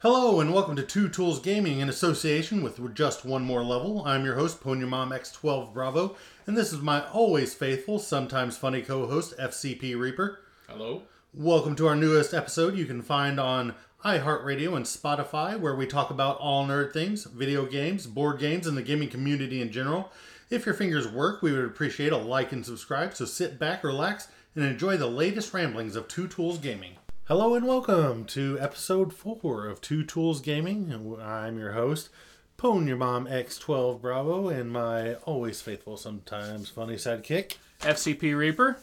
Hello and welcome to Two Tools Gaming in association with Just One More Level. I'm your host, Pony Mom X12 Bravo, and this is my always faithful, sometimes funny co-host, FCP Reaper. Hello. Welcome to our newest episode you can find on iHeartRadio and Spotify, where we talk about all nerd things, video games, board games, and the gaming community in general. If your fingers work, we would appreciate a like and subscribe, so sit back, relax, and enjoy the latest ramblings of Two Tools Gaming. Hello and welcome to episode 4 of Two Tools Gaming. I'm your host, Pwn Your Mom X12 Bravo, and my always faithful, sometimes funny sidekick. FCP Reaper.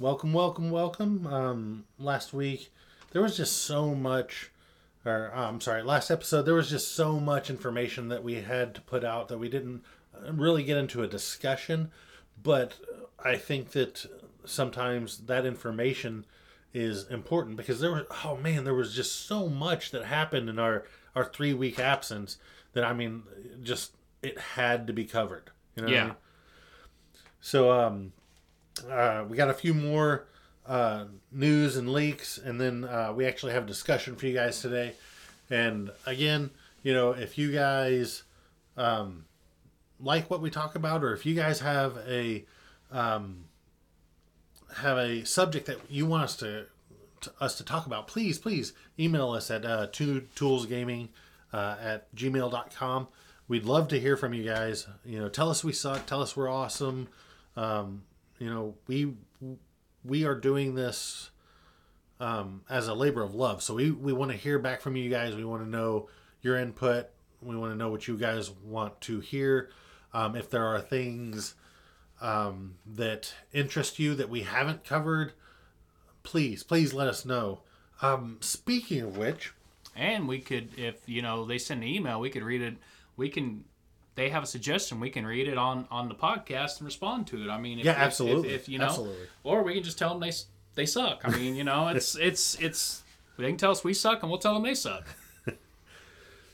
Welcome, welcome, welcome. Um, last week there was just so much, or uh, I'm sorry, last episode there was just so much information that we had to put out that we didn't really get into a discussion. But I think that sometimes that information is important because there was oh man there was just so much that happened in our our three week absence that I mean just it had to be covered. You know what I Yeah. mean? So um, uh, we got a few more uh, news and leaks, and then uh, we actually have a discussion for you guys today. And again, you know, if you guys um, like what we talk about, or if you guys have a um, have a subject that you want us to, to us to talk about, please, please email us at uh, two tools gaming uh, at gmail.com. We'd love to hear from you guys. You know, tell us we suck, tell us we're awesome. Um, you know, we we are doing this um, as a labor of love. So we, we want to hear back from you guys. We want to know your input. We want to know what you guys want to hear. Um, if there are things um, that interest you that we haven't covered, please, please let us know. Um, speaking of which, And we could, if you know, they send an email, we could read it. We can. They have a suggestion. We can read it on on the podcast and respond to it. I mean, if, Yeah, absolutely. If, if, you know, Absolutely. or we can just tell them they they suck. I mean, you know, it's it's it's. They can tell us we suck, and we'll tell them they suck.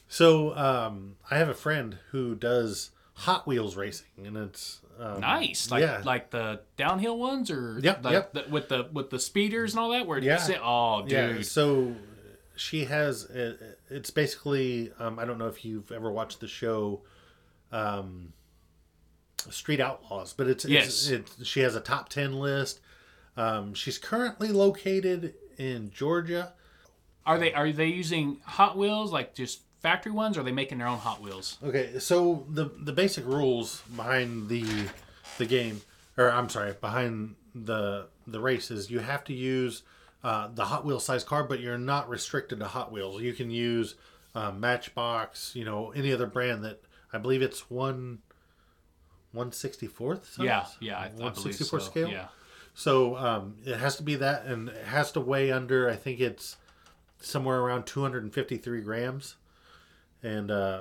so um, I have a friend who does Hot Wheels racing, and it's um, Nice, like yeah. like the downhill ones, or Yep, like yep. The, with the with the speeders and all that. Where Yeah. you sit, oh, dude, Yeah, so she has it, it's basically um, I don't know if you've ever watched the show um, Street Outlaws, but it's, Yes. it's, it's she has a top 10 list. Um, she's currently located in Georgia. are they are they using Hot Wheels like just factory ones? Or are they making their own Hot Wheels? Okay, so the the basic rules behind the the game, or I'm sorry, behind the the race is you have to use uh, the Hot Wheels size car, but you're not restricted to Hot Wheels. You can use uh, Matchbox, you know, any other brand that I believe it's one one sixty fourth. Yeah, yeah, one sixty so. scale. Yeah. So um, it has to be that, and it has to weigh under. I think it's somewhere around 253 grams. And uh,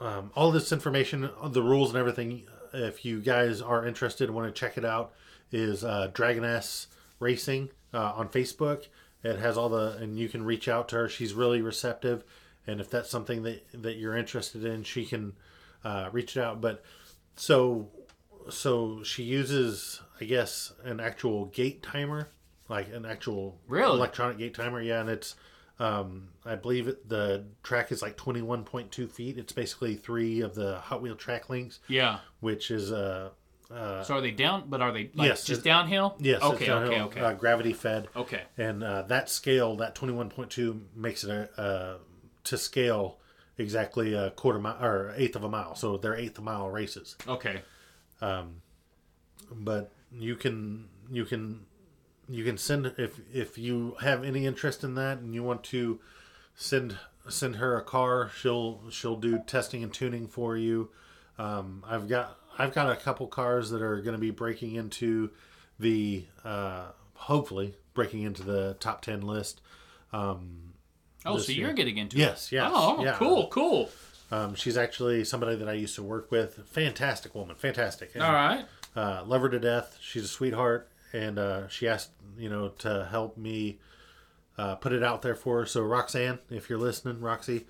um, all this information, the rules and everything, if you guys are interested and want to check it out, is uh, Dragon S Racing uh, on Facebook. It has all the, and you can reach out to her. She's really receptive, and if that's something that that you're interested in, she can uh, reach it out. But so so she uses i guess an actual gate timer like an actual Really? electronic gate timer yeah and it's um i believe it, the track is like 21.2 feet it's basically three of the hot wheel track links Yeah. which is uh uh So are they down? But are they like Yes, just downhill? yes Okay. Okay. downhill, Okay. uh, gravity fed okay. and uh, that scale that 21.2 makes it a uh, to scale exactly a quarter mile or eighth of a mile so they're eighth of mile races Okay. Um, but you can you can you can send if if you have any interest in that and you want to send send her a car she'll she'll do testing and tuning for you um, i've got i've got a couple cars that are going to be breaking into the uh, hopefully breaking into the top 10 list um, Oh, so year. you're getting into yes it. yes Oh, yeah. cool, cool. um, she's actually somebody that i used to work with fantastic woman fantastic And- All right. uh, love her to death. She's a sweetheart, and uh, she asked you know to help me uh, put it out there for her. So Roxanne, if you're listening, Roxy.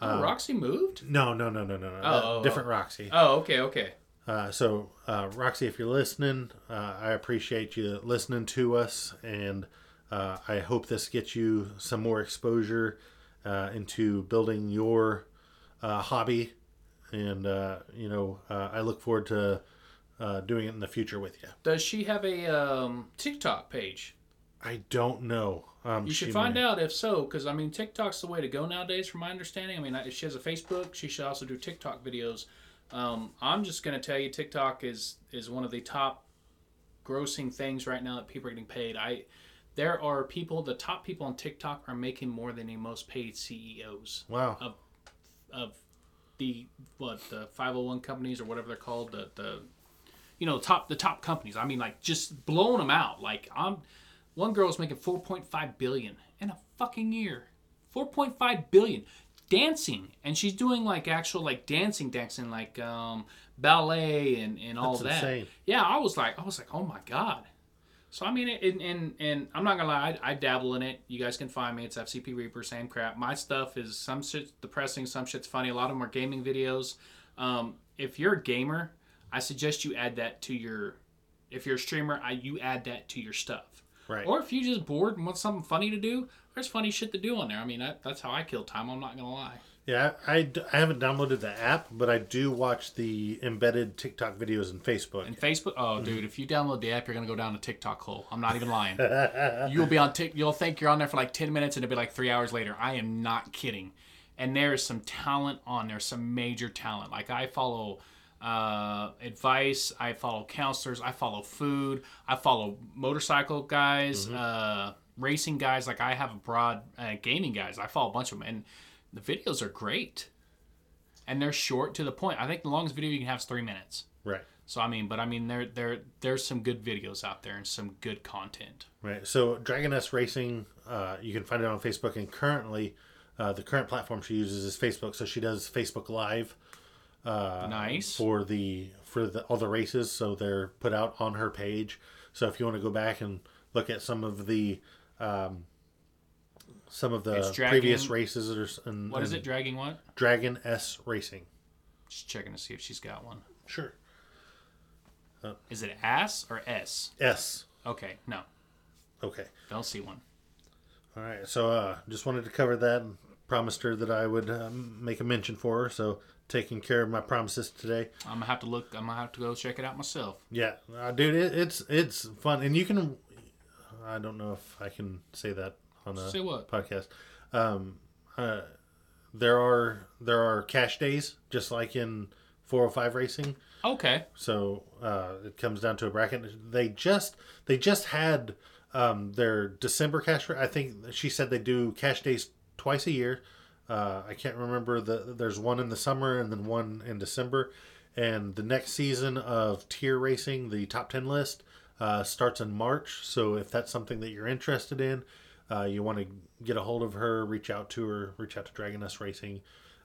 Oh, Roxy moved. No, no, no, no, no, no. Oh, that- oh, oh. different Roxy. Oh, okay, okay. Uh, so uh, Roxy, if you're listening, uh, I appreciate you listening to us, and uh, I hope this gets you some more exposure uh, into building your uh, hobby, and uh, you know uh, I look forward to uh, doing it in the future with you. Does she have a um, TikTok page? I don't know. Um, You should find may- out if so, because I mean TikTok's the way to go nowadays, from my understanding. I mean, if she has a Facebook, she should also do TikTok videos. Um, I'm just gonna tell you, TikTok is is one of the top grossing things right now that people are getting paid. I there are people, the top people on TikTok are making more than the most paid CEOs Wow. Of, of the what the 501 companies or whatever they're called the the you know top the top companies i mean like just blowing them out like i'm one girl's making 4.5 billion in a fucking year 4.5 billion dancing and she's doing like actual like dancing dancing like um ballet and and all That's that insane. yeah i was like i was like oh my god so I mean, and and, and I'm not gonna lie, I, I dabble in it. You guys can find me. It's FCP Reaper, same crap. My stuff is some shit's depressing, some shit's funny. A lot of them are gaming videos. Um, if you're a gamer, I suggest you add that to your. If you're a streamer, I you add that to your stuff. Right. Or if you're just bored and want something funny to do, there's funny shit to do on there. I mean, that, that's how I kill time. I'm not gonna lie. Yeah, I, I haven't downloaded the app, but I do watch the embedded TikTok videos in Facebook. And Facebook, oh dude, if you download the app, you're gonna go down a TikTok hole. I'm not even lying. You'll be on Tik. You'll think you're on there for like 10 minutes, and it'll be like three hours later. I am not kidding. And there is some talent on there, some major talent. Like I follow uh, advice, I follow counselors, I follow food, I follow motorcycle guys, uh, racing guys. Like I have a broad uh, gaming guys. I follow a bunch of them, and the videos are great. And they're short to the point. I think the longest video you can have is three minutes. right. So I mean, but I mean, there there there's some good videos out there and some good content. Right. So Dragon S Racing, uh, you can find it on Facebook, and currently, uh, the current platform she uses is Facebook. So she does Facebook Live nice. for the for the all the races. So they're put out on her page. So if you want to go back and look at some of the um, some of the Dragon- previous races, that are, and, What is it? Dragging what? Dragon S Racing. Just checking to see if she's got one. Sure. Is it ass or S? S. Okay, no, Okay. don't see one. All right, so uh, just wanted to cover that and promised her that I would um, make a mention for her. So taking care of my promises today. I'm gonna have to look. I'm gonna have to go check it out myself. Yeah, uh, dude, it, it's it's fun, and you can. I don't know if I can say that on a Say what? podcast. Um, uh, there are there are cash days just like in 405 racing. Okay. So uh, it comes down to a bracket. They just they just had um, their December cash. I think she said they do cash days twice a year. Uh, I can't remember the. There's one in the summer and then one in December. And the next season of tier racing, the top ten list, uh, starts in March. So if that's something that you're interested in, uh, you want to get a hold of her, reach out to her, reach out to Dragon S Racing,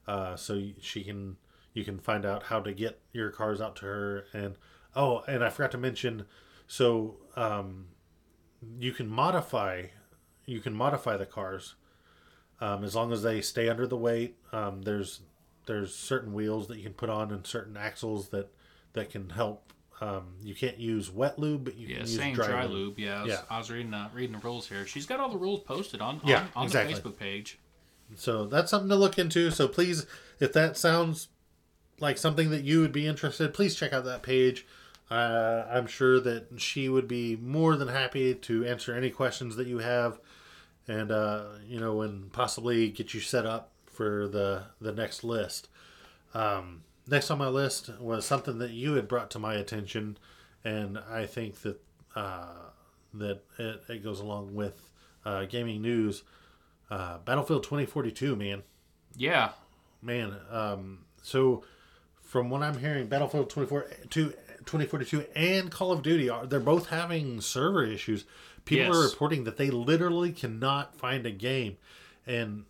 uh, so she can you can find out how to get your cars out to her. And oh, and I forgot to mention, so um, you can modify you can modify the cars um, as long as they stay under the weight. Um, there's there's certain wheels that you can put on and certain axles that that can help. Um, you can't use wet lube, but you Yeah, can use same dry, dry, lube. lube. Yeah, I was, Yeah. I was reading uh, reading the rules here. She's got all the rules posted on Yeah, on, on exactly. the Facebook page. So that's something to look into. So please, if that sounds like something that you would be interested, please check out that page. Uh, I'm sure that she would be more than happy to answer any questions that you have, and uh, you know, and possibly get you set up for the the next list. Um, next on my list was something that you had brought to my attention, and I think that uh, that it, it goes along with uh, gaming news. Uh, Battlefield 2042, man, Yeah, man. Um, so from what I'm hearing, Battlefield 24 to 2042 and Call of Duty are they're both having server issues. People are reporting that they literally cannot find a game, and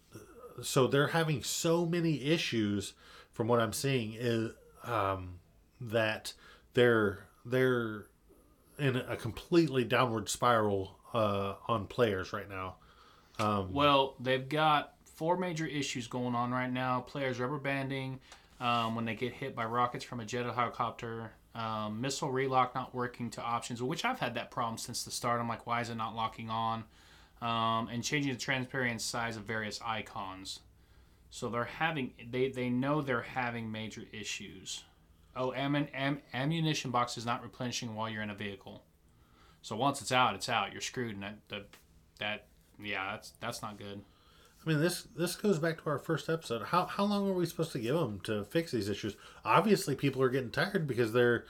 so they're having so many issues. From what I'm seeing, is um, that they're they're in a completely downward spiral uh, on players right now. Well, they've got four major issues going on right now. Players rubber banding um, when they get hit by rockets from a jet helicopter. Um, missile relock not working to options, which I've had that problem since the start. I'm like, why is it not locking on? um, and changing the transparency size of various icons. So they're having they they know they're having major issues. Oh, am, am, ammunition box is not replenishing while you're in a vehicle. So once it's out, it's out. You're screwed, and that that, that yeah, that's that's not good. I mean, this this goes back to our first episode. How how long are we supposed to give them to fix these issues? Obviously, people are getting tired because they're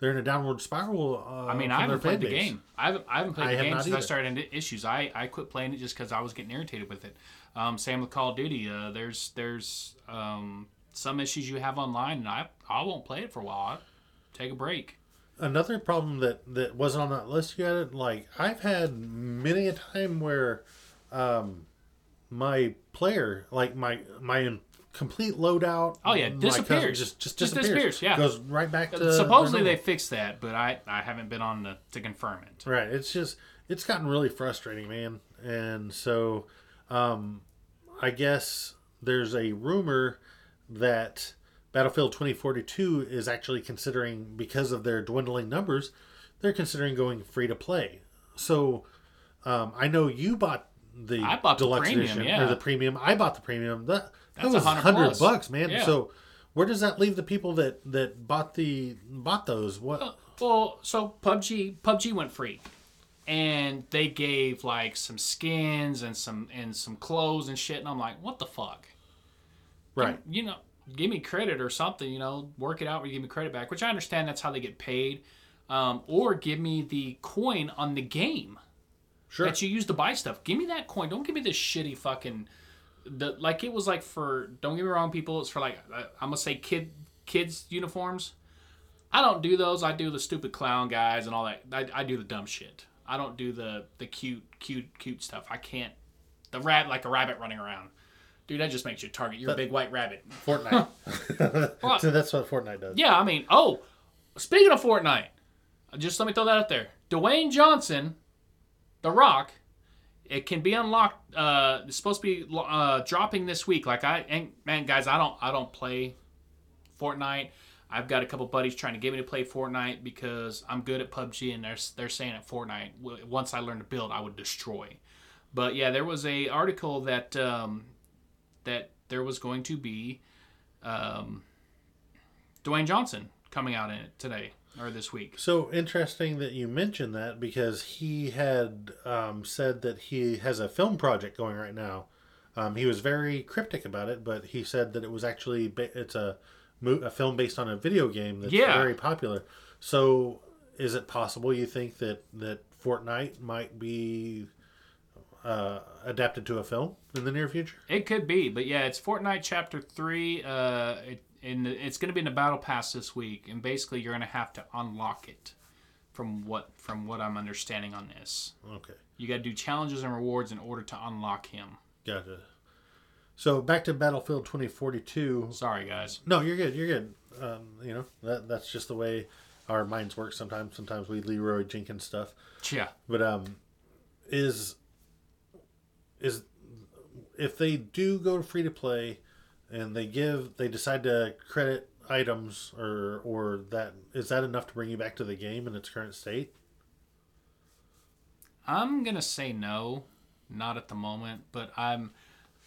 they're in a downward spiral. Uh, I mean, I haven't played the base. game. I haven't, I haven't played I the game since I either. started into issues. I, I quit playing it just because I was getting irritated with it. Um, same with Call of Duty. Uh, there's there's um, some issues you have online, and I I won't play it for a while. I take a break. Another problem that that wasn't on that list yet. Like I've had many a time where, um, my player, like my my complete loadout. Oh, yeah, disappears. Just just Just disappears. disappears, yeah. goes right back to Supposedly they fixed that, but I I haven't been on the, to confirm it. Right. It's just it's gotten really frustrating, man. And so um I guess there's a rumor that Battlefield 2042 is actually considering because of their dwindling numbers, they're considering going free to play. So um I know you bought the I bought the deluxe premium, edition yeah. or the premium. I bought the premium. That that That's was 100 100 bucks, man. Yeah. So where does that leave the people that that bought the bought those? What Well, so PUBG PUBG went free, and they gave like some skins and some and some clothes and shit, and I'm like, what the fuck? right. you know, give me credit or something, you know, work it out where you give me credit back, which I understand that's how they get paid. Um, or give me the coin on the game Sure. that you use to buy stuff. Give me that coin. Don't give me this shitty fucking. The like it was like for. Don't get me wrong, people. It's for like I- I'm gonna say kid kids uniforms. I don't do those. I do the stupid clown guys and all that. I, I do the dumb shit. I don't do the the cute cute cute stuff. I can't. The rat like a rabbit running around. Dude, that just makes you target. You're a big white rabbit. Fortnite. so that's what Fortnite does. Yeah, I mean, oh, speaking of Fortnite, just let me throw that out there. Dwayne Johnson, The Rock, it can be unlocked. Uh, it's supposed to be uh, dropping this week. Like I, and man, guys, I don't, I don't play Fortnite. I've got a couple buddies trying to get me to play Fortnite because I'm good at PUBG, and they're they're saying at Fortnite once I learn to build, I would destroy. But yeah, there was a article that um, that there was going to be um, Dwayne Johnson coming out in it today or this week. So interesting that you mentioned that because he had um, said that he has a film project going right now. Um, he was very cryptic about it, but he said that it was actually ba- it's a a film based on a video game that's Yeah. very popular. So is it possible you think that that Fortnite might be uh, adapted to a film in the near future? It could be, but yeah, it's Fortnite Chapter Three. Uh, it, in the, it's going to be in the Battle Pass this week, and basically you're going to have to unlock it. From what from what I'm understanding on this, Okay. you got to do challenges and rewards in order to unlock him. Gotcha. So back to Battlefield 2042. Sorry, guys. No, you're good. You're good. Um, you know that that's just the way our minds work. Sometimes, sometimes we Leroy Jenkins stuff. Yeah. But um, is is if they do go free to play, and they give they decide to credit items or or that is that enough to bring you back to the game in its current state? I'm gonna say no, not at the moment. But I'm,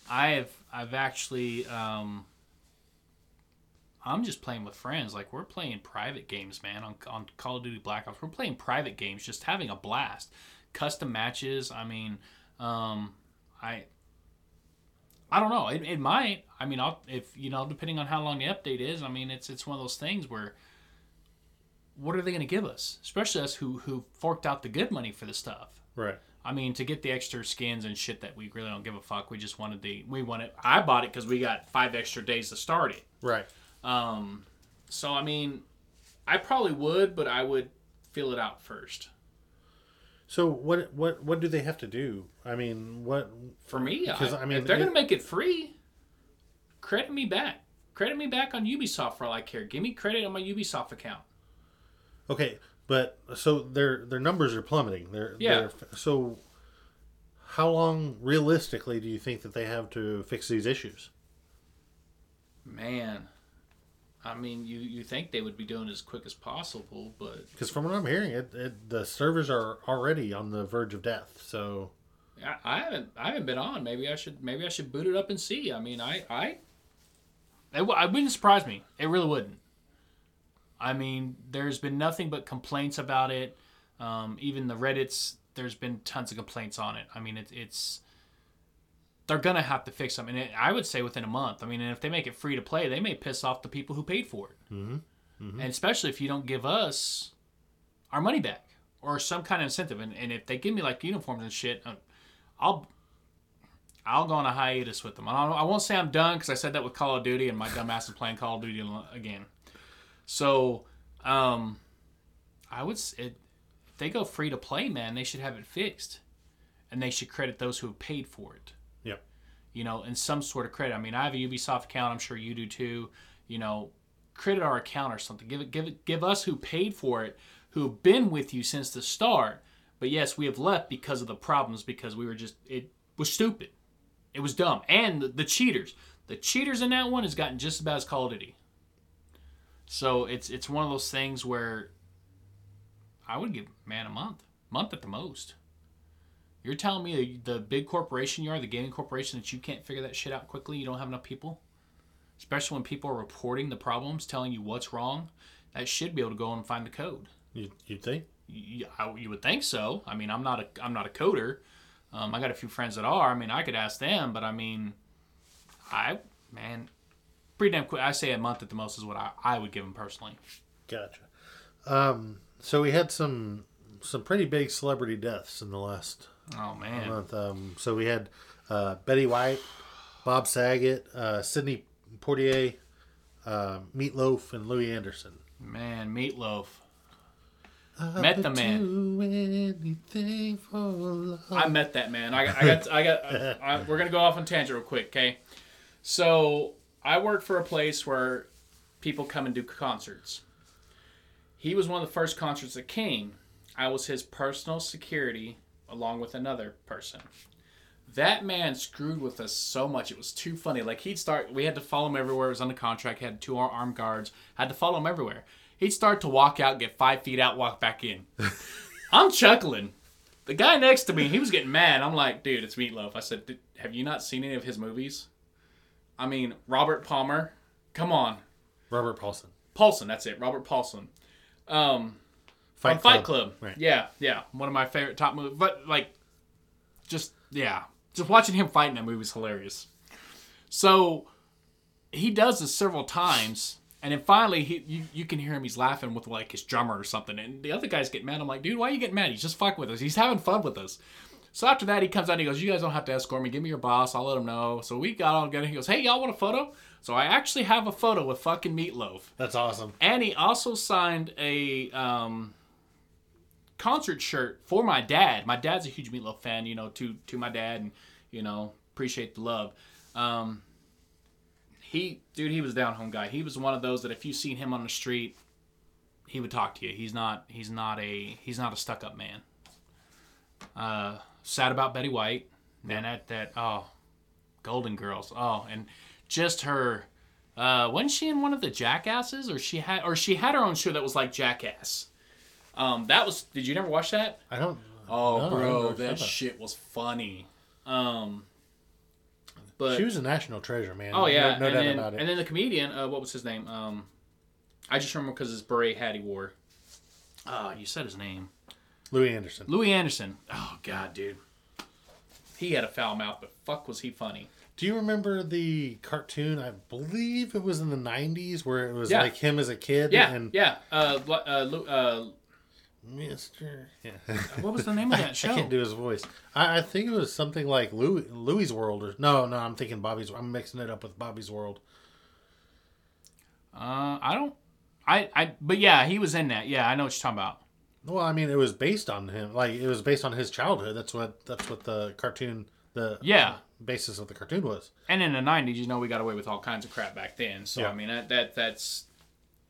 I've, I've actually, um, I'm just playing with friends. Like we're playing private games, man. On on Call of Duty Black Ops, we're playing private games, just having a blast. Custom matches. I mean, um, I. I don't know. It, it might. I mean, I'll, if you know, depending on how long the update is. I mean, it's it's one of those things where what are they going to give us? Especially us who who forked out the good money for the stuff. Right. I mean, to get the extra skins and shit that we really don't give a fuck. We just wanted the we wanted. I bought it because we got five extra days to start it. Right. Um, so I mean, I probably would, but I would fill it out first. So what what what do they have to do? I mean, what For me, Because, I, I mean, if they're it- gonna make it free, credit me back. Credit me back on Ubisoft for all I care. Give me credit on my Ubisoft account. Okay, but so their their numbers are plummeting. They're, Yeah. They're, so how long realistically do you think that they have to fix these issues? Man, I mean, you you think they would be doing it as quick as possible, but Because from what I'm hearing, it, it the servers are already on the verge of death. So I, I haven't I haven't been on. Maybe I should maybe I should boot it up and see. I mean, I I it, it wouldn't surprise me. It really wouldn't. I mean, there's been nothing but complaints about it. Um, even the Reddit's, there's been tons of complaints on it. I mean, it, it's they're gonna have to fix them, and it, I would say within a month. I mean, and if they make it free to play, they may piss off the people who paid for it, mm-hmm. Mm-hmm. and especially if you don't give us our money back or some kind of incentive. And, and if they give me like uniforms and shit, uh, I'll I'll go on a hiatus with them. I, don't, I won't say I'm done because I said that with Call of Duty, and my dumbass is playing Call of Duty again. So, um, I would it, if they go free to play, man, they should have it fixed, and they should credit those who have paid for it. You know, in some sort of credit. I mean, I have a Ubisoft account. I'm sure you do too. You know, credit our account or something. Give it, give it, give us who paid for it, who have been with you since the start. But yes, we have left because of the problems because we were just it was stupid. It was dumb. And the, the cheaters. The cheaters in that one has gotten just about as Call of Duty. So it's it's one of those things where I would give man a month, month at the most. You're telling me the big corporation you are, the gaming corporation, that you can't figure that shit out quickly? You don't have enough people, especially when people are reporting the problems, telling you what's wrong. That should be able to go and find the code. You you think? You, I, you would think so. I mean, I'm not a I'm not a coder. Um, I got a few friends that are. I mean, I could ask them, but I mean, I man, pretty damn quick. I say a month at the most is what I, I would give them personally. Gotcha. Um, so we had some some pretty big celebrity deaths in the last oh man. Um, so we had uh, Betty White, Bob Saget, uh, Sidney Poitier, uh, Meatloaf, and Louie Anderson. Man, Meatloaf. I met the man. I met that man. I, I got. I got. I, we're gonna go off on tangent real quick, okay? So I work for a place where people come and do concerts. He was one of the first concerts that came. I was his personal security along with another person. That man screwed with us so much. It was too funny. Like he'd start, we had to follow him everywhere. It was under contract. Had two armed guards. Had to follow him everywhere he'd start to walk out, get five feet out, walk back in. I'm chuckling. The guy next to me, he was getting mad. I'm like, dude, it's Meatloaf. I said, have you not seen any of his movies? I mean, Robert Palmer. Come on. Robert Paulson. Paulson, that's it. Robert Paulson. Um, Fight Club. Fight Club. Right. Yeah, yeah. One of my favorite top movies. But, like, just, yeah. Just watching him fight in that movie is hilarious. So, he does this several times and then finally, he you, you can hear him. He's laughing with like his drummer or something, and the other guys get mad. I'm like, dude, why are you getting mad? He's just fucking with us. He's having fun with us. So after that, he comes out and he goes, "You guys don't have to escort me. Give me your boss. I'll let him know." So we got all together. He goes, "Hey, y'all want a photo?" So I actually have a photo with fucking Meatloaf. That's awesome. And he also signed a um, concert shirt for my dad. My dad's a huge Meatloaf fan. You know, to to my dad, and you know, appreciate the love. Um, he dude he was down home guy he was one of those that if you seen him on the street he would talk to you he's not he's not a he's not a stuck up man uh sad about betty white man that that oh golden girls oh and just her uh wasn't she in one of the jackasses or she had or she had her own show that was like jackass um that was did you never watch that i don't oh no, bro that shit was funny um but she was a national treasure, man. Oh yeah, no, no doubt then, about it. And then the comedian, uh, what was his name? Um, I just remember because his beret hat he wore. Oh, you said his name. Louie Anderson. Louie Anderson. Oh god, dude. He had a foul mouth, but fuck was he funny. Do you remember the cartoon? I believe it was in the '90s, where it was yeah. like him as a kid. Yeah, and yeah. Uh, uh, uh, Mister. Yeah. what was the name of that show? I can't do his voice. I, I think it was something like Louis Louis World or no, no. I'm thinking Bobby's. I'm mixing it up with Bobby's World. Uh, I don't. I I. But yeah, he was in that. Yeah, I know what you're talking about. Well, I mean, it was based on him. Like it was based on his childhood. That's what. That's what the cartoon. The yeah basis of the cartoon was. And in the '90s, you know, we got away with all kinds of crap back then. So yeah. I mean, that, that that's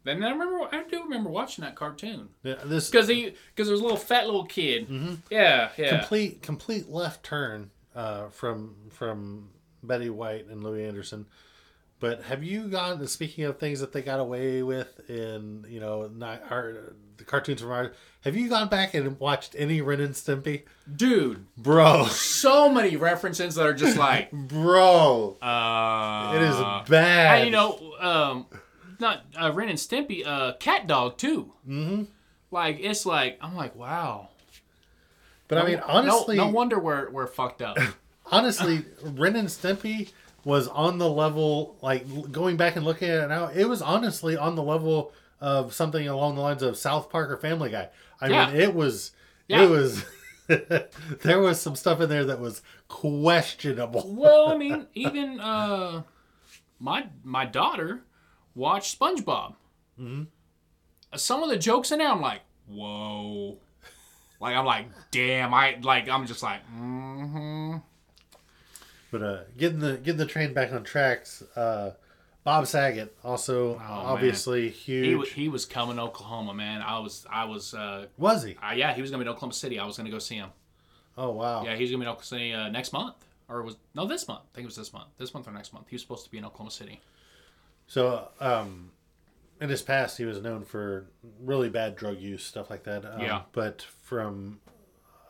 and I remember, I do remember watching that cartoon. Yeah, this because he because there's a little fat little kid. Mm-hmm. Yeah, yeah. Complete complete left turn uh, from from Betty White and Louie Anderson. But have you gone? Speaking of things that they got away with in you know not our the cartoons from our, have you gone back and watched any Ren and Stimpy, Dude, bro? so many references that are just like, Bro, uh, it is bad. And, you know, um, not uh, Ren and Stimpy, uh, Cat Dog too. Mm-hmm. Like it's like I'm like wow. But I mean, honestly, no, wonder we're we're fucked up. honestly, Ren and Stimpy was on the level, like going back and looking at it now, it was honestly on the level of something along the lines of South Park or Family Guy. I Yeah. mean, it was, Yeah. it was, there was some stuff in there that was questionable. well, I mean, even uh, my my daughter watched SpongeBob. Mm-hmm. Some of the jokes in there, I'm like, whoa. Like I'm like, damn. I like. I'm just like, mm-hmm. But uh, getting the getting the train back on tracks. Uh, Bob Saget also obviously huge. Oh, He he was coming to Oklahoma, man. I was I was uh, was he? uh yeah. He was gonna be in Oklahoma City. I was gonna go see him. Oh wow. Yeah, he's gonna be in Oklahoma City uh, next month, or was no this month? I think it was this month. This month or next month. He was supposed to be in Oklahoma City. So, um, in his past, he was known for really bad drug use, stuff like that. Um, Yeah. But from,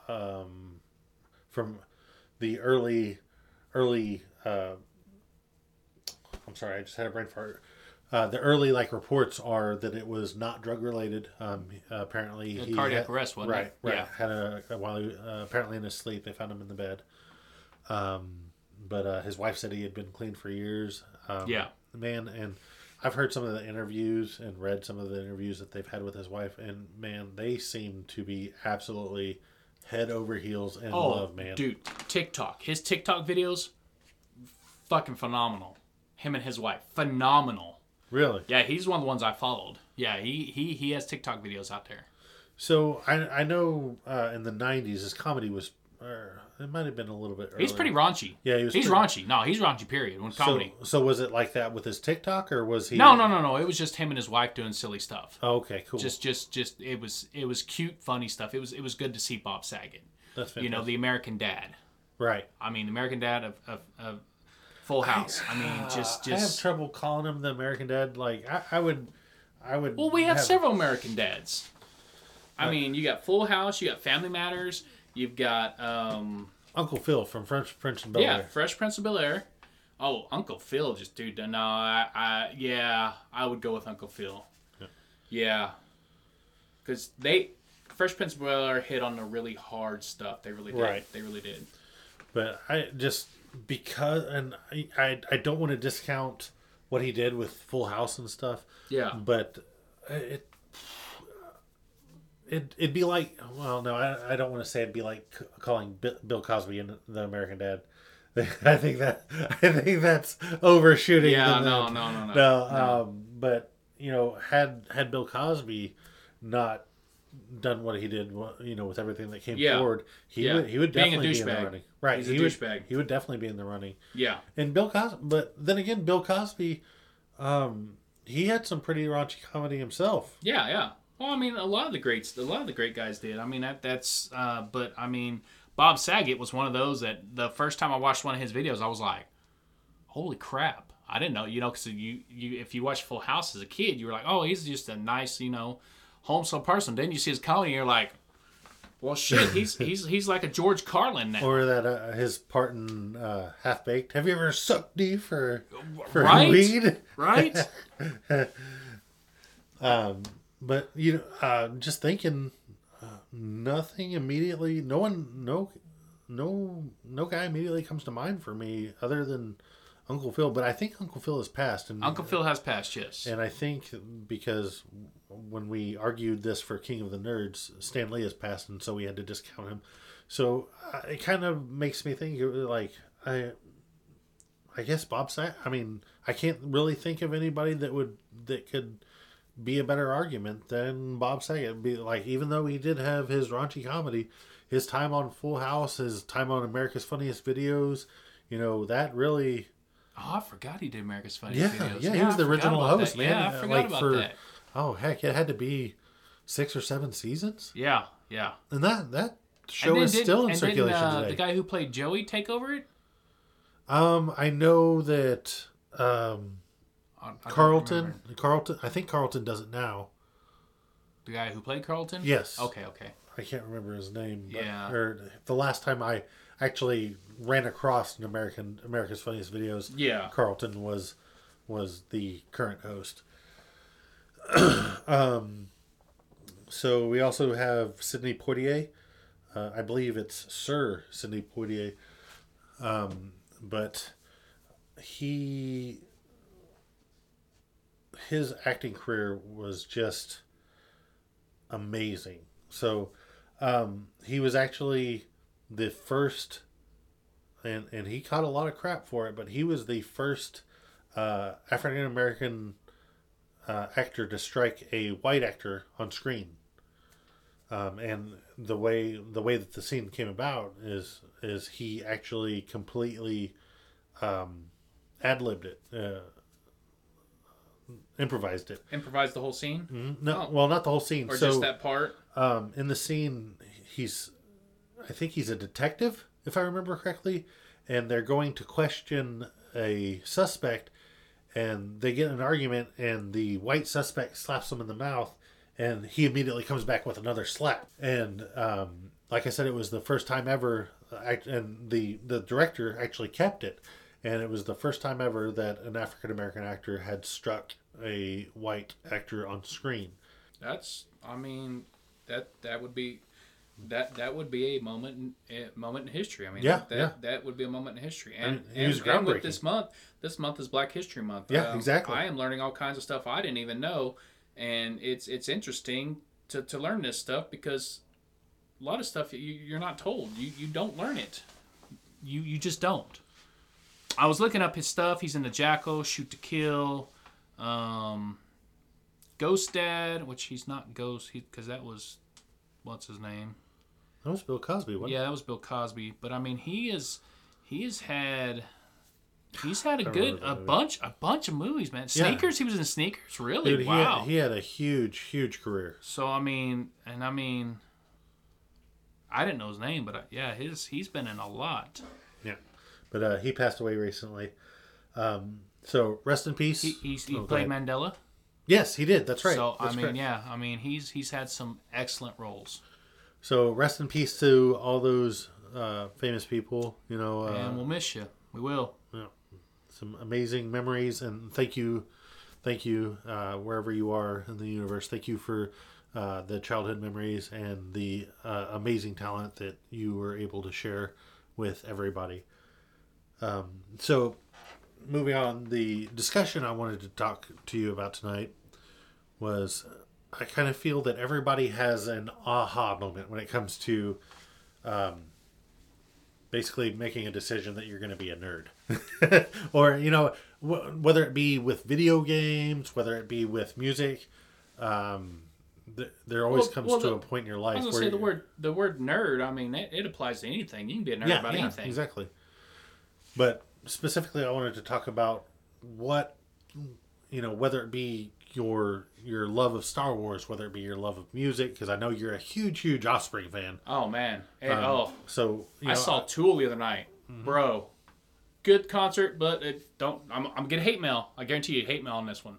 um, from the early, early, uh, I'm sorry, I just had a brain fart. Uh, the early like reports are that it was not drug related. Um, apparently, he cardiac had- arrest, wasn't right, it? Right, Yeah. Had a while he, uh, apparently in his sleep, they found him in the bed. Um, but uh, his wife said he had been clean for years. Um, Yeah. Man, and I've heard some of the interviews and read some of the interviews that they've had with his wife, and man, they seem to be absolutely head over heels in Oh, love, man. dude, TikTok. His TikTok videos, fucking phenomenal. Him and his wife, phenomenal. Really? Yeah, he's one of the ones I followed. Yeah, he he he has TikTok videos out there. So I I know uh, in the '90s his comedy was, uh, it might have been a little bit. He's pretty raunchy. Yeah, he was He's pretty- raunchy. No, he's raunchy. Period. When comedy. So, so was it like that with his TikTok, or was he? no, no, no, no. It was just him and his wife doing silly stuff. Oh, okay, cool. Just, just, just. It was, it was cute, funny stuff. It was, it was good to see Bob Saget. That's fantastic. You know, the American Dad. right. I mean, the American Dad of, of, of Full House. I mean, just, just. I have trouble calling him the American Dad. Like I, I would, I would. Well, we have several American dads. I mean, you got Full House, you got Family Matters, you've got um, Uncle Phil from French French and Bel Air. yeah, Fresh Prince of Bel Air. Oh, Uncle Phil, just dude. No, I, I, yeah, I would go with Uncle Phil. Yeah, because they Fresh Prince of Bel Air hit on the really hard stuff. They really did. Right. They really did. But I just because, and I, I, I don't want to discount what he did with Full House and stuff. Yeah. But it, it, it'd be like, well, no, I, I don't want to say it'd be like calling Bill Cosby and the American Dad. I think that I think that's overshooting. Yeah. No. No. No. No. no, um, but you know, had had Bill Cosby not done what he did, you know, with everything that came Yeah. forward, he Yeah. would he would a definitely be in the running. Right, He's a he would, douchebag. He would definitely be in the running. Yeah. And Bill Cosby, but then again, Bill Cosby, um, he had some pretty raunchy comedy himself. Yeah, yeah. Well, I mean, a lot of the greats, a lot of the great guys did. I mean, that that's. Uh, but I mean, Bob Saget was one of those that the first time I watched one of his videos, I was like, "Holy crap!" I didn't know, you know, because you you if you watched Full House as a kid, you were like, "Oh, he's just a nice, you know, homesome person." Then you see his comedy, and you're like, "Well, shit, he's he's he's like a George Carlin now." Or that uh, his part in uh, Half Baked. Have you ever sucked D for for Right? weed? right? Um, but you know, uh, just thinking, uh, nothing immediately. No one, no, no, no guy immediately comes to mind for me other than Uncle Phil. But I think Uncle Phil has passed, and Uncle Phil has passed, yes. and I think because when we argued this for King of the Nerds, Stan Lee has passed, and so we had to discount him. So uh, it kind of makes me think like I, I guess Bob Saget. I mean, I can't really think of anybody that would that could be a better argument than Bob Saget. Be like, even though he did have his raunchy comedy, his time on Full House, his time on America's Funniest Videos, you know, that really Oh, I forgot he did America's Funniest yeah, Videos. yeah, he was I the original host, that. man. Yeah, I forgot like about for- that. Oh heck, it had to be six or seven seasons, Yeah, yeah. and that that show is still in and circulation didn't, uh, today. The guy who played Joey take over it. Um, I know that Um, I Carlton. Carlton. I think Carlton does it now. the guy who played Carlton. Yes. Okay, okay. I can't remember his name. But, Yeah. Or the last time I actually ran across an American America's Funniest Videos, Yeah. Carlton was was the current host. um, so we also have Sidney Poitier. Uh, I believe it's Sir Sidney Poitier. Um, but he his acting career was just amazing. So um, he was actually the first, and and he caught a lot of crap for it, but he was the first uh, African American uh, actor to strike a white actor on screen. Um, and the way the way that the scene came about is is he actually completely um, ad libbed it, uh, improvised it. Improvised the whole scene, Mhm. No, Oh. well, not the whole scene. or so just that part. um, in the scene, he's, I think he's a detective, if I remember correctly, and they're going to question a suspect, and they get in an argument, and the white suspect slaps him in the mouth, and he immediately comes back with another slap. And um, like I said, it was the first time ever, act- and the the director actually kept it, and it was the first time ever that an African American actor had struck a white actor on screen. That's. I mean, that that would be. That that would be a moment in a moment in history. I mean, Yeah, that yeah. that would be a moment in history. And And and, was and with groundbreaking. this month, this month is Black History Month. Um, Yeah, exactly. I am learning all kinds of stuff I didn't even know, and it's it's interesting to, to learn this stuff because a lot of stuff you, you're not told. You you don't learn it. You you just don't. I was looking up his stuff. He's in the Jackal, Shoot to Kill, um, Ghost Dad, which he's not Ghost because that was what's his name. That was Bill Cosby, wasn't Yeah, that was Bill Cosby. But I mean, he is he has had he's had a good a movie. bunch a bunch of movies, man. Yeah. Sneakers, he was in Sneakers, really? Dude, he, wow. had, he had a huge, huge career. so I mean, and I mean, I didn't know his name, but I, yeah, his he's been in a lot. Yeah, but uh, he passed away recently. Um, so rest in peace. He he's, he Oh, played. Mandela. Yes, he did. That's right. So That's I mean, correct. yeah, I mean he's he's had some excellent roles, So rest in peace to all those uh, famous people. You know, uh, and we'll miss you. We will. some amazing memories, and thank you, thank you uh, wherever you are in the universe. Thank you for uh, the childhood memories and the uh, amazing talent that you were able to share with everybody. Um, so, moving on, the discussion I wanted to talk to you about tonight was I kind of feel that everybody has an aha moment when it comes to um, basically making a decision that you're going to be a nerd. or, you know, wh- whether it be with video games, whether it be with music, um, th- there always Well- comes well, to the- a point in your I life was gonna where say the word the word nerd. I mean, it, it applies to anything. You can be a nerd yeah, about yeah, anything. exactly. But specifically, I wanted to talk about what you know, whether it be your your love of Star Wars, whether it be your love of music, because I know you're a huge, huge Offspring fan. Oh man. Hey, Um, oh, so you I know, saw Tool the other night, Mm-hmm. bro. Good concert, but it don't. I'm, I'm getting hate mail. I guarantee you, hate mail on this one.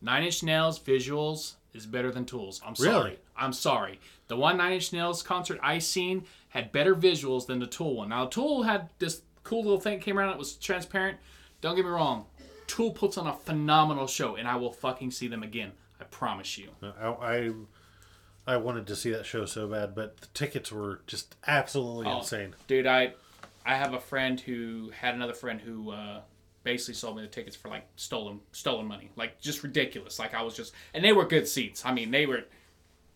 Nine Inch Nails visuals is better than Tools. I'm sorry. Really? I'm sorry. The one Nine Inch Nails concert I seen had better visuals than the Tool one. Now Tool had this cool little thing that came around. It was transparent. Don't get me wrong. Tool puts on a phenomenal show, and I will fucking see them again. I promise you. I, I I wanted to see that show so bad, but the tickets were just absolutely Oh, insane. Dude, I I have a friend who had another friend who uh, basically sold me the tickets for like stolen stolen money, like just ridiculous. Like I was just, and they were good seats. I mean, they were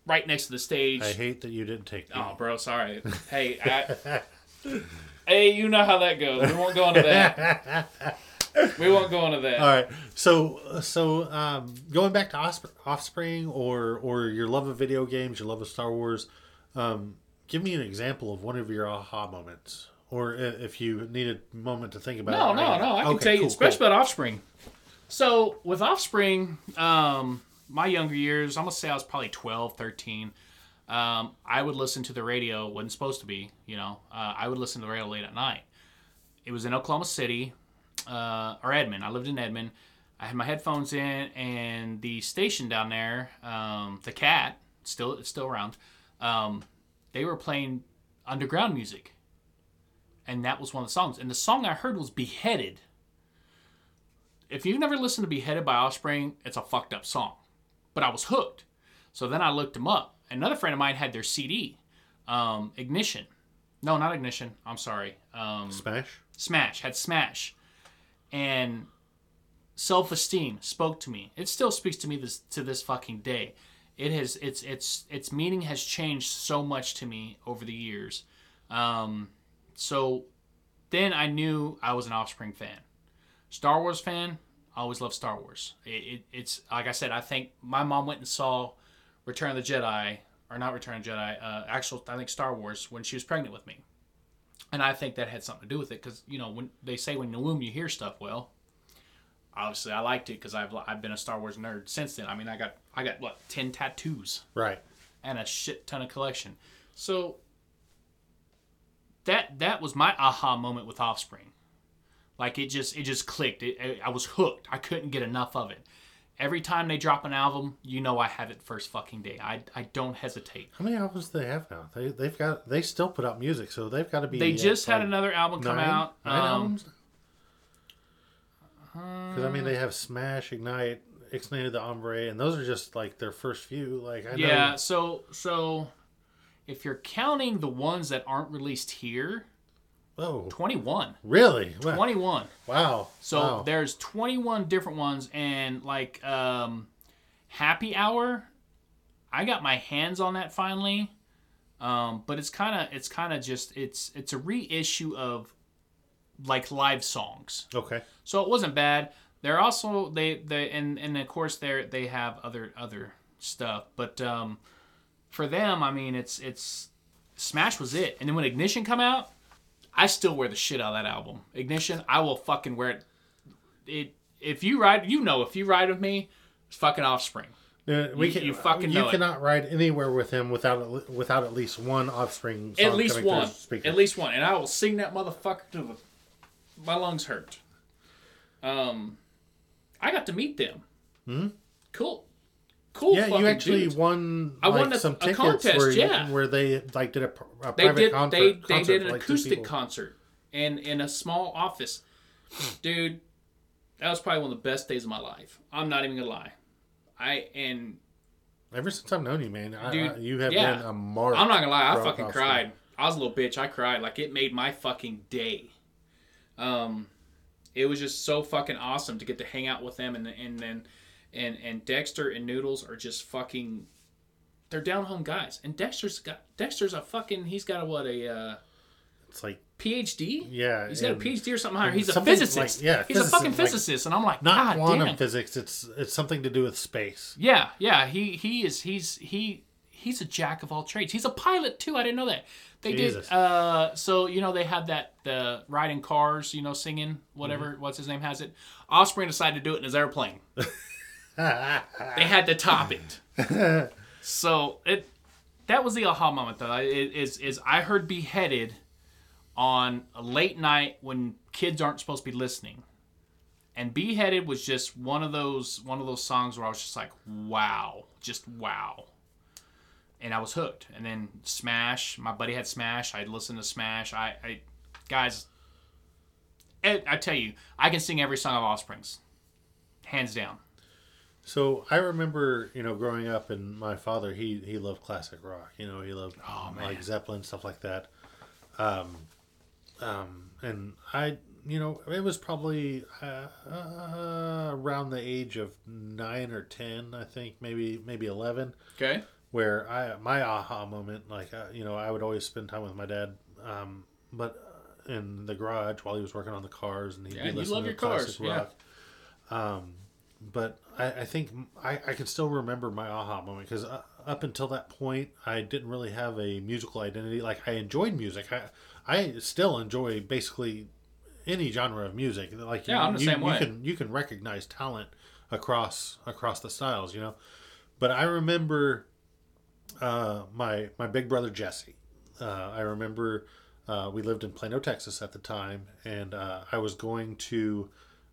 right next to the stage. I hate that you didn't take. oh, bro, sorry. hey, I, hey, you know how that goes. We won't go into that. we won't go into that. All right. So so um, going back to Osp- Offspring or or your love of video games, your love of Star Wars, um, give me an example of one of your aha moments, or if you need a moment to think about. No, it. no, no. No, I can Okay, tell you, cool, especially cool. about Offspring. So with Offspring, um, my younger years, I'm gonna say I was probably 12, 13. Um, I would listen to the radio. wasn't supposed to be, you know. Uh, I would listen to the radio late at night. It was in Oklahoma City. uh, or Edmond. I lived in Edmond. I had my headphones in, and the station down there, um, the Cat, still it's still around. Um, they were playing underground music, and that was one of the songs. And the song I heard was "Beheaded." If you've never listened to "Beheaded" by Offspring, it's a fucked up song, but I was hooked. So then I looked them up. Another friend of mine had their CD, um, Ignition. No, not Ignition. I'm sorry. Um, Smash. Smash had Smash, and Self Esteem spoke to me. It still speaks to me this to this fucking day. It has its its its meaning has changed so much to me over the years. Um, so then I knew I was an Offspring fan. Star Wars fan. I always loved Star Wars. It, it, it's like I said. I think my mom went and saw Return of the Jedi, or not Return of the Jedi. Uh, actual, I think Star Wars when she was pregnant with me. And I think that had something to do with it because you know when they say when in the womb you hear stuff. Well, obviously I liked it because I've I've been a Star Wars nerd since then. I mean I got I got what ten tattoos Right. and a shit ton of collection. So that that was my aha moment with Offspring. Like it just it just clicked. It- I was hooked. I couldn't get enough of it. Every time they drop an album, you know I have it first fucking day. I, I don't hesitate. How many albums do they have now? They they've got they still put out music, so they've got to be. They just had like, another album come nine, out. Nine um, albums. Because I mean, they have Smash, Ignite, Ixnay the Hombre, and those are just like their first few. Like I Yeah, know, so so if you're counting the ones that aren't released here, oh, 21. really? Wow. 21. Wow. So wow. there's 21 different ones and like um Happy Hour I got my hands on that finally. Um but it's kind of it's kind of just it's it's a reissue of like live songs. okay. So it wasn't bad. They're also they they and and of course they they have other other stuff, but um, for them, I mean, it's it's Smash was it, and then when Ignition come out, I still wear the shit out of that album. Ignition, I will fucking wear it. It if you ride, you know, if you ride with me, it's fucking Offspring. Uh, we You- can, you fucking you know it. cannot ride anywhere with him without at- without at least one Offspring. At least one. At least one, and I will sing that motherfucker to the my lungs hurt. Um, I got to meet them. Hmm. Cool. Cool. Yeah, you actually dudes. won. I like, won a- some tickets contest, where, yeah. where they like did a, a they private did concert. they they concert did for, an like, acoustic concert in in a small office dude that was probably one of the best days of my life i'm not even gonna lie i and Ever since I've known you, man, I, Dude, I, you have yeah. been a mark. i'm not gonna lie i fucking cried i was a little bitch i cried like it made my fucking day um it was just so fucking awesome to get to hang out with them and and then and and dexter and noodles are just fucking they're down home guys and dexter's got dexter's a fucking he's got a what a uh It's like PhD? Yeah, He's got a PhD or something higher. He's a physicist. like- yeah, He's a physicist, fucking like, physicist. and I'm like, not God quantum damn. physics. It's it's something to do with space. Yeah, yeah. He he is he's he he's a jack of all trades. He's a pilot too. I didn't know that. They Jesus. did uh so you know they had that the riding cars, you know, singing, whatever Mm-hmm. what's his name has it. Osprey decided to do it in his airplane. they had to top it. so it that was the aha moment though. I- It, is is I heard beheaded on a late night when kids aren't supposed to be listening. And Beheaded was just one of those one of those songs where I was just like, wow, just wow. And I was hooked. And then Smash, my buddy had Smash. I listened to Smash. I, I guys, I, I tell you, I can sing every song of Offspring's, hands down. So I remember, you know, growing up, and my father he he loved classic rock. You know, he loved Oh, like Zeppelin stuff like that. Um, um, and I, you know, it was probably uh, uh, around the age of nine or ten, I think, maybe maybe eleven, Okay. where I my aha moment, like uh, you know, I would always spend time with my dad, um, but uh, in the garage while he was working on the cars, and he'd Yeah, be you listening love to your cars, classic yeah. rock. Um, but I, I think I, I can still remember my aha moment because uh, up until that point, I didn't really have a musical identity. Like I enjoyed music. I I still enjoy basically any genre of music. Like Yeah, you, I'm the you, same you way. can you can recognize talent across across the styles. You know, but I remember uh, my my big brother Jesse. Uh, I remember uh, we lived in Plano, Texas at the time, and uh, I was going to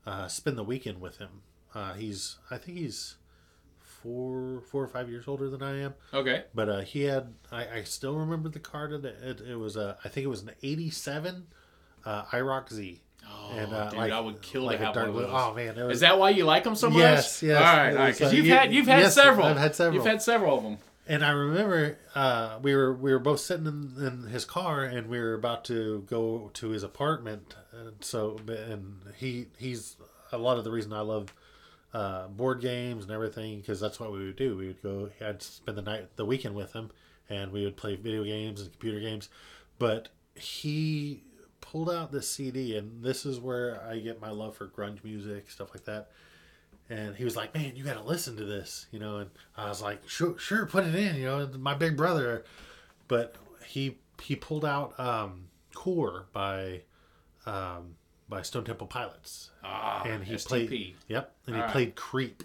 uh, spend the weekend with him. Uh, he's, I think he's four, four or five years older than I am. Okay. But uh, he had, I, I still remember the car that it, it was, a, I think it was an '87 uh, IROC Z. Oh, and uh, dude, like, I would kill like to a have dark one of blue- those. Oh man, was, Is that why you like them so much? Yes, yes. All right, It all right. Because uh, you've had you've had yes, several. I've had several. You've had several of them. And I remember uh, we were we were both sitting in, in his car, and we were about to go to his apartment. And so, and he he's a lot of the reason I love uh, board games and everything because that's what we would do. We would go. I'd spend the night, the weekend with him, and we would play video games and computer games. But he pulled out this CD, and this is where I get my love for grunge music, stuff like that and he was like, "Man, you got to listen to this," you know. And I was like, "Sure, sure, put it in," you know. My big brother, but he he pulled out um, "Core" by um, by Stone Temple Pilots, Ah, and he STP. played. Yep, and he All right. played "Creep."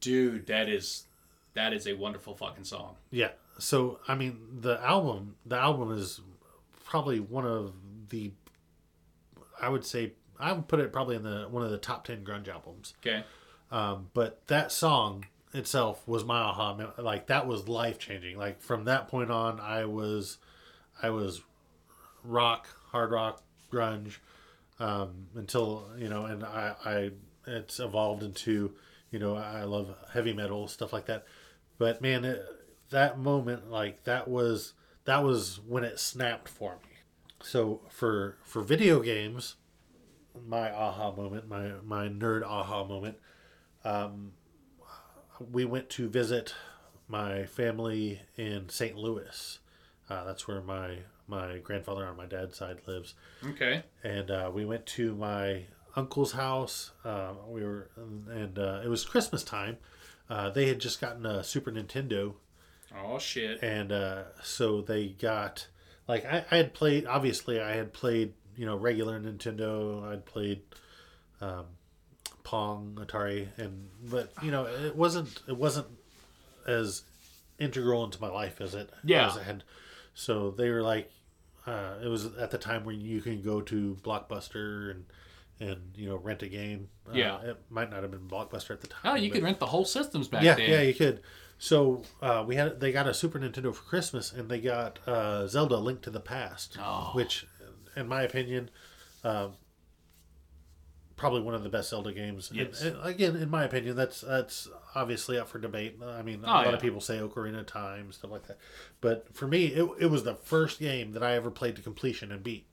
Dude, that is that is a wonderful fucking song. Yeah. So I mean, the album the album is probably one of the I would say I would put it probably in the one of the top ten grunge albums. Okay. Um, but that song itself was my aha like that was life changing like from that point on i was i was rock hard rock grunge um, until you know and i i it's evolved into you know i love heavy metal stuff like that but man it, that moment like that was that was when it snapped for me so for for video games my aha moment my my nerd aha moment um, we went to visit my family in St. Louis. Uh, that's where my my grandfather on my dad's side lives, Okay. and uh, we went to my uncle's house. Uh, we were, and uh, it was Christmas time. Uh, they had just gotten a Super Nintendo, Oh shit. and uh, so they got like I, I had played. Obviously, I had played you know regular Nintendo. I'd played um, Pong, Atari, and but you know it wasn't it wasn't as integral into my life as it Yeah. as it had. So they were like, uh, it was at the time when you can go to Blockbuster and and you know rent a game. Uh, Yeah. it might not have been Blockbuster at the time. Oh, you could rent the whole systems back yeah, then. yeah, you could. So uh, we had they got a Super Nintendo for Christmas, and they got uh, Zelda: Link to the Past, Oh. which, in my opinion, uh, probably one of the best Zelda games. Yes. and again, in my opinion, that's that's obviously up for debate. I mean, a Oh, lot yeah. of people say Ocarina of Time, stuff like that, but for me, it, it was the first game that I ever played to completion and beat,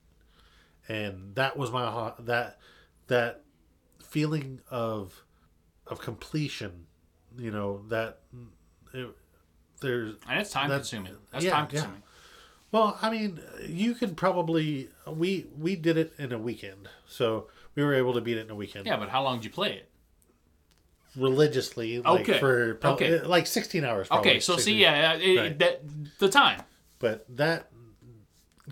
and that was my that that feeling of of completion. You know that it, there's And it's time That's- consuming. That's yeah, time yeah. consuming. well, I mean, you could probably we we did it in a weekend, so we were able to beat it in a weekend Yeah, but how long did you play it? religiously, like Okay, for prob- okay. Uh, like sixteen hours. Probably, Okay, so 16 see, yeah, it, Right. that the time. but that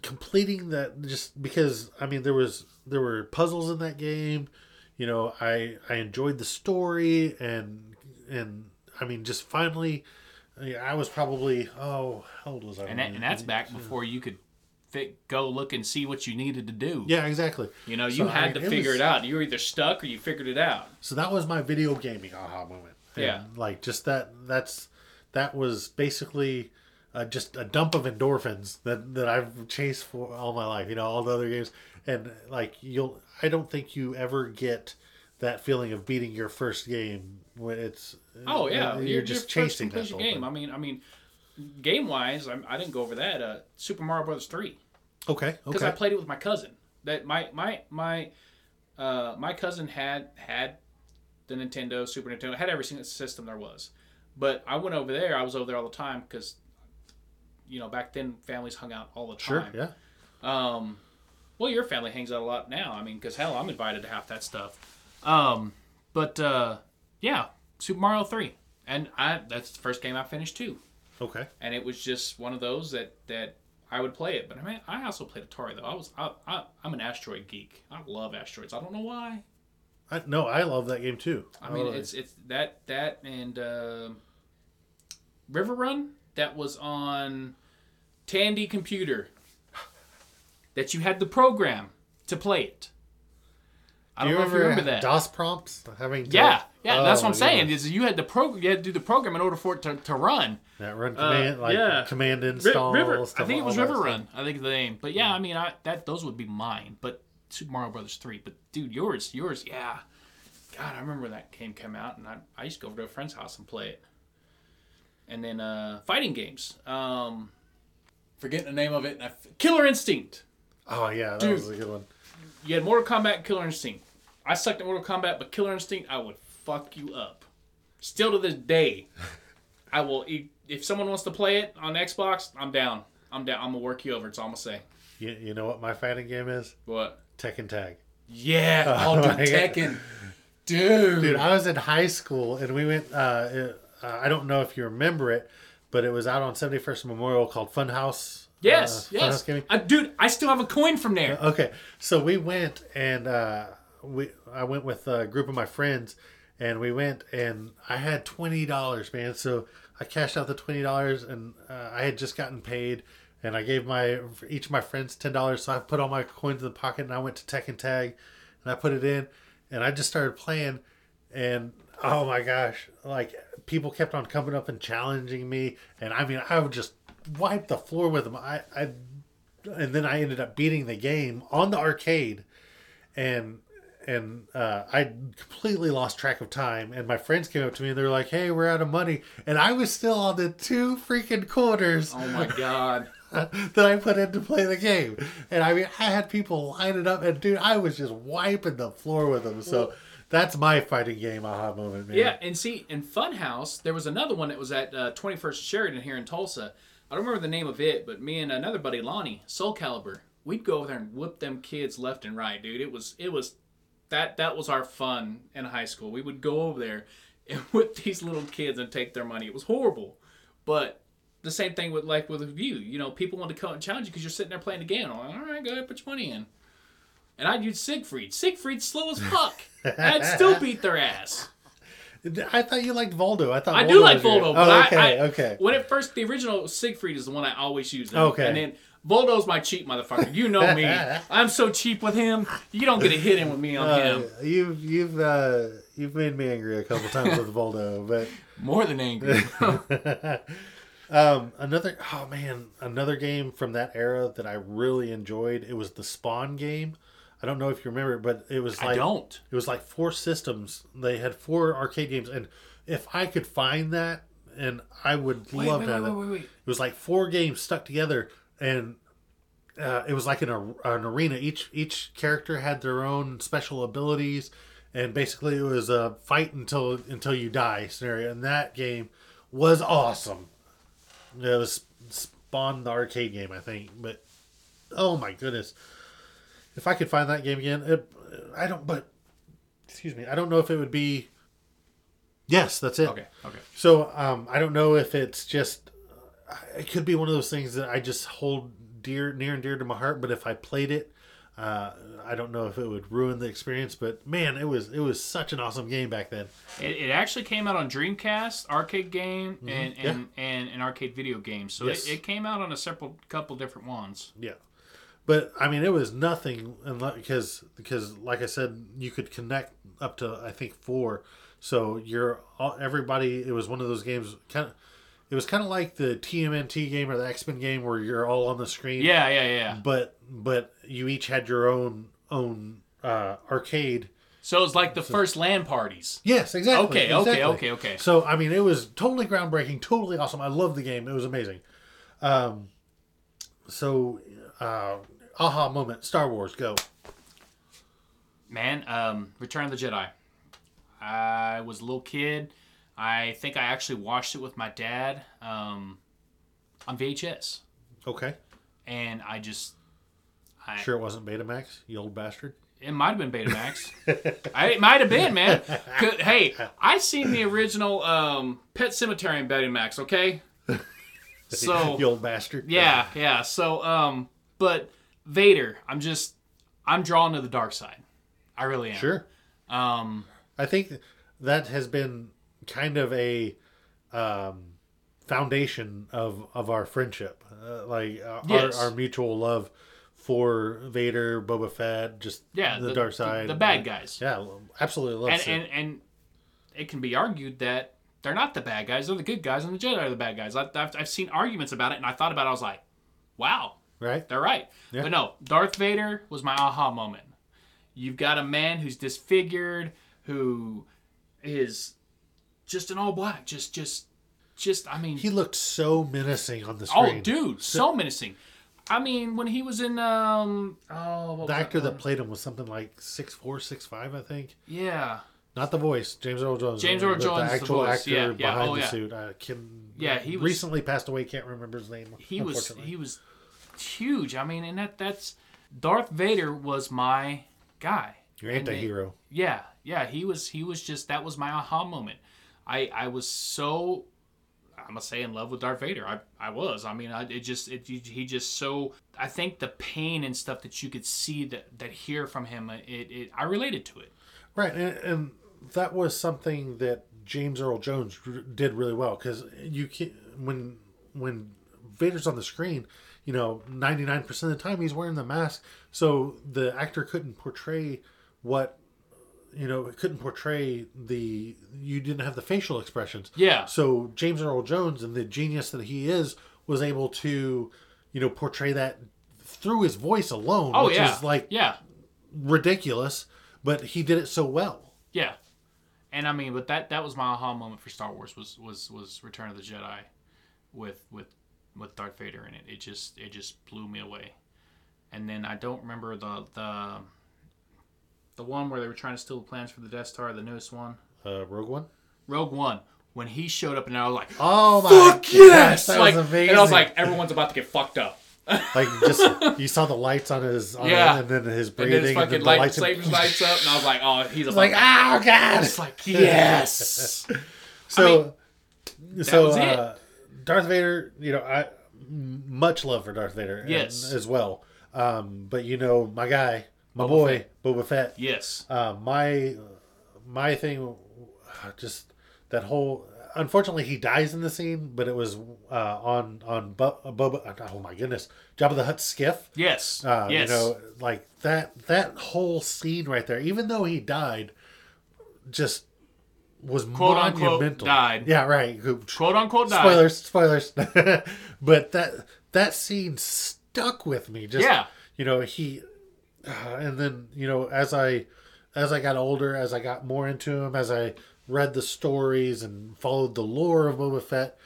completing that just because I mean there was there were puzzles in that game, you know, I I enjoyed the story and and I mean just finally. I was probably oh how old was I? And, that, and that's back before you could fit, go look and see what you needed to do. Yeah, exactly. You know, So, you I had mean, to it figure was- it out. You were either stuck or you figured it out. So that was my video gaming aha moment. And, Yeah. like just that. That's that was basically uh, just a dump of endorphins that that I've chased for all my life. You know, all the other games, and like you'll. I don't think you ever get that feeling of beating your first game when it's. Oh yeah, you're, just chasing that whole game. thing. I mean, I mean, game wise, I, I didn't go over that. Uh, Super Mario Brothers three Okay. because Okay. I played it with my cousin. That my my my uh, my cousin had had the Nintendo, Super Nintendo, had every single system there was. But I went over there. I was over there all the time because, you know, back then families hung out all the time. sure. Yeah. Um, well, your family hangs out a lot now. I mean, because hell, I'm invited to half that stuff. Um, but uh, yeah, Super Mario Three, and I that's the first game I finished too, Okay. and it was just one of those that that I would play it. But I mean, I also played Atari though. I was I, I I'm an asteroid geek. I love asteroids. I don't know why. I, no, I love that game too. I mean, Oh, it's it's that that and uh, River Run that was on Tandy Computer. that you had the program to play it. I Do don't you know if you remember that. DOS prompts having to, yeah, yeah, Oh, that's what I'm my saying. goodness. Is you had the program, you had to do the program in order for it to, to run. That run command, like yeah. command install. River, I think it was River stuff. Run. I think the name. But yeah, I mean, I that those would be mine. But Super Mario Brothers three. But dude, yours, yours, yeah. God, I remember when that game came out, and I, I used to go over to a friend's house and play it. And then uh, fighting games. Um, forgetting the name of it. and I f- Killer Instinct. Oh yeah, that Dude. was a good one. You had Mortal Kombat, and Killer Instinct. I sucked at Mortal Kombat, but Killer Instinct, I would fuck you up. Still to this day, I will. If, if someone wants to play it on Xbox, I'm down. I'm down. I'm gonna work you over. It's all I'm gonna say. You, you know what my fighting game is? What? Tekken Tag. Yeah. Oh dude. Tekken. Dude. Dude, I was in high school and we went. Uh, it, uh, I don't know if you remember it, but it was out on 71st Memorial called Funhouse. yes. uh, yes. Funhouse Gaming. Uh, dude, I still have a coin from there. Okay, so we went and uh, we I went with a group of my friends, and we went and I had twenty dollars, man. So I cashed out the twenty dollars, and uh, I had just gotten paid, and I gave my each of my friends ten dollars. So I put all my coins in the pocket, and I went to Tekken Tag, and I put it in, and I just started playing, and oh my gosh, like people kept on coming up and challenging me, and I mean I would just wipe the floor with them. I I and then I ended up beating the game on the arcade, and and uh, I completely lost track of time. And my friends came up to me and they were like, "Hey, we're out of money," and I was still on the two freaking quarters Oh my god. that I put in to play the game. And I mean, I had people lining up, and dude, I was just wiping the floor with them. So. That's my fighting game aha moment, man. Yeah, and see, in Funhouse, there was another one that was at uh, 21st Sheridan here in Tulsa. I don't remember the name of it, but me and another buddy, Lonnie, Soul Calibur, we'd go over there and whoop them kids left and right, dude. It was, it was, that that was our fun in high school. We would go over there and whip these little kids and take their money. It was horrible, but the same thing with like with you. You know, people want to come and challenge you because you're sitting there playing the game. I'm like, all right, go ahead, put your money in. And I'd use Siegfried. Siegfried's slow as fuck. I'd still beat their ass. I thought you liked Voldo. I thought I Voldo do like your- Voldo, oh, but Oh, okay, I, okay. When it first, the original Siegfried is the one I always use. Okay. And then Voldo's my cheap motherfucker. You know me. I'm so cheap with him. You don't get a hit in with me on Uh, him. you've you've uh, you've made me angry a couple times with Voldo, but More than angry. um, another oh man, another game from that era that I really enjoyed. It was the Spawn game. I don't know if you remember, but it was I like don't. it was like four systems. They had four arcade games, and if I could find that, and I would Wait, love wait, to wait, have wait, it. It was like four games stuck together, and uh, it was like an, ar- an arena. Each each character had their own special abilities, and basically it was a fight until until you die scenario. And that game was awesome. It was Spawn the arcade game, I think. But oh my goodness, if I could find that game again, it, I don't. But excuse me, I don't know if it would be. Yes, that's it. Okay, okay. So um, I don't know if it's just it could be one of those things that I just hold dear, near and dear to my heart. But if I played it, uh, I don't know if it would ruin the experience. But man, it was it was such an awesome game back then. It, it actually came out on Dreamcast, arcade game, and, Mm-hmm. Yeah. and, and an arcade video game. So Yes. it, it came out on a several couple different ones. Yeah, but I mean, it was nothing unless because because like I said, you could connect up to I think four. So you're all, everybody. It was one of those games. Kind of, it was kind of like the TMNT game or the X Men game where you're all on the screen. Yeah, yeah, yeah. but but you each had your own own uh, arcade. So it's like the first LAN parties. Yes, exactly. Okay, okay, exactly. okay, okay. So I mean, it was totally groundbreaking, totally awesome. I loved the game; it was amazing. Um, so, uh, aha moment, Star Wars, go. Man, um, Return of the Jedi. I was a little kid. I think I actually watched it with my dad um, on VHS, Okay, and I just I, sure it wasn't Betamax, you old bastard. It might have been Betamax. I, it might have been, man. Hey, I seen the original um, Pet Sematary in Betamax. Okay, so you old bastard. yeah, yeah. So, um, but Vader, I'm just, I'm drawn to the dark side. I really am. sure. Um, I think that has been kind of a um, foundation of of our friendship, uh, like uh, Yes. our, our mutual love for Vader, Boba Fett, just Yeah, the, dark side, the, bad guys. Yeah, absolutely love and, and and it can be argued that they're not the bad guys; they're the good guys, and the Jedi are the bad guys. I, I've, I've seen arguments about it, and I thought about it. I was like, "Wow, right? they're right." Yeah. But no, Darth Vader was my aha moment. You've got a man who's disfigured, who is just an all black, just just just. I mean, He looked so menacing on the screen. oh, dude, so menacing. I mean, when he was in um, oh, what The actor that that played him was something like six four, six five, I think. yeah, Not the voice, James Earl Jones. James Earl Jones the the actual voice. actor Yeah, yeah, behind oh, the yeah. suit. I can. Yeah, he was- recently passed away. Can't remember his name. he was he was huge. I mean, and that that's Darth Vader was my guy. your anti-hero. Yeah, yeah, he was he was just that was my aha moment. I I was so I'm gonna say in love with Darth Vader. I I was. I mean, I, it just it he just so I think the pain and stuff that you could see that that hear from him. It it I related to it. Right, and, and that was something that James Earl Jones did really well because you can when when Vader's on the screen, you know, ninety nine percent of the time he's wearing the mask, so the actor couldn't portray what you know it couldn't portray the you didn't have the facial expressions. Yeah. So James Earl Jones and the genius that he is was able to, you know, portray that through his voice alone, Oh which yeah. is like yeah. ridiculous, but he did it so well. Yeah, and I mean, but that that was my aha moment for Star Wars was was was Return of the Jedi, with with with Darth Vader in it. It just it just blew me away, and then I don't remember the the the one where they were trying to steal the plans for the Death Star, the newest one, Uh, Rogue One. Rogue One. When he showed up, and I was like, Oh my "Fuck yes!" that like, was amazing. and I was like, "Everyone's about to get fucked up." like just you saw the lights on his on Yeah. and then his And breathing then his fucking the light lights lights up, and I was like, "Oh, he's like oh god. It's like yes. So so was it. uh, Darth Vader, you know, I much love for Darth Vader and- Yes. as well. Um, but you know, my guy, my Boba boy, Boba Fett. yes. Uh, my my thing, uh, just that whole. Unfortunately, he dies in the scene, but it was uh, on on Bo- Boba. Oh my goodness, Jabba the Hutt skiff. Yes. Uh, yes. You know, like that that whole scene right there. Even though he died, just was Quote, unquote, monumental. died. Yeah, right. quote unquote died. Spoilers, spoilers. but that that scene stuck with me. Just Yeah. you know he, uh, and then you know as I as I got older, as I got more into him, as I read the stories and followed the lore of Boba Fett,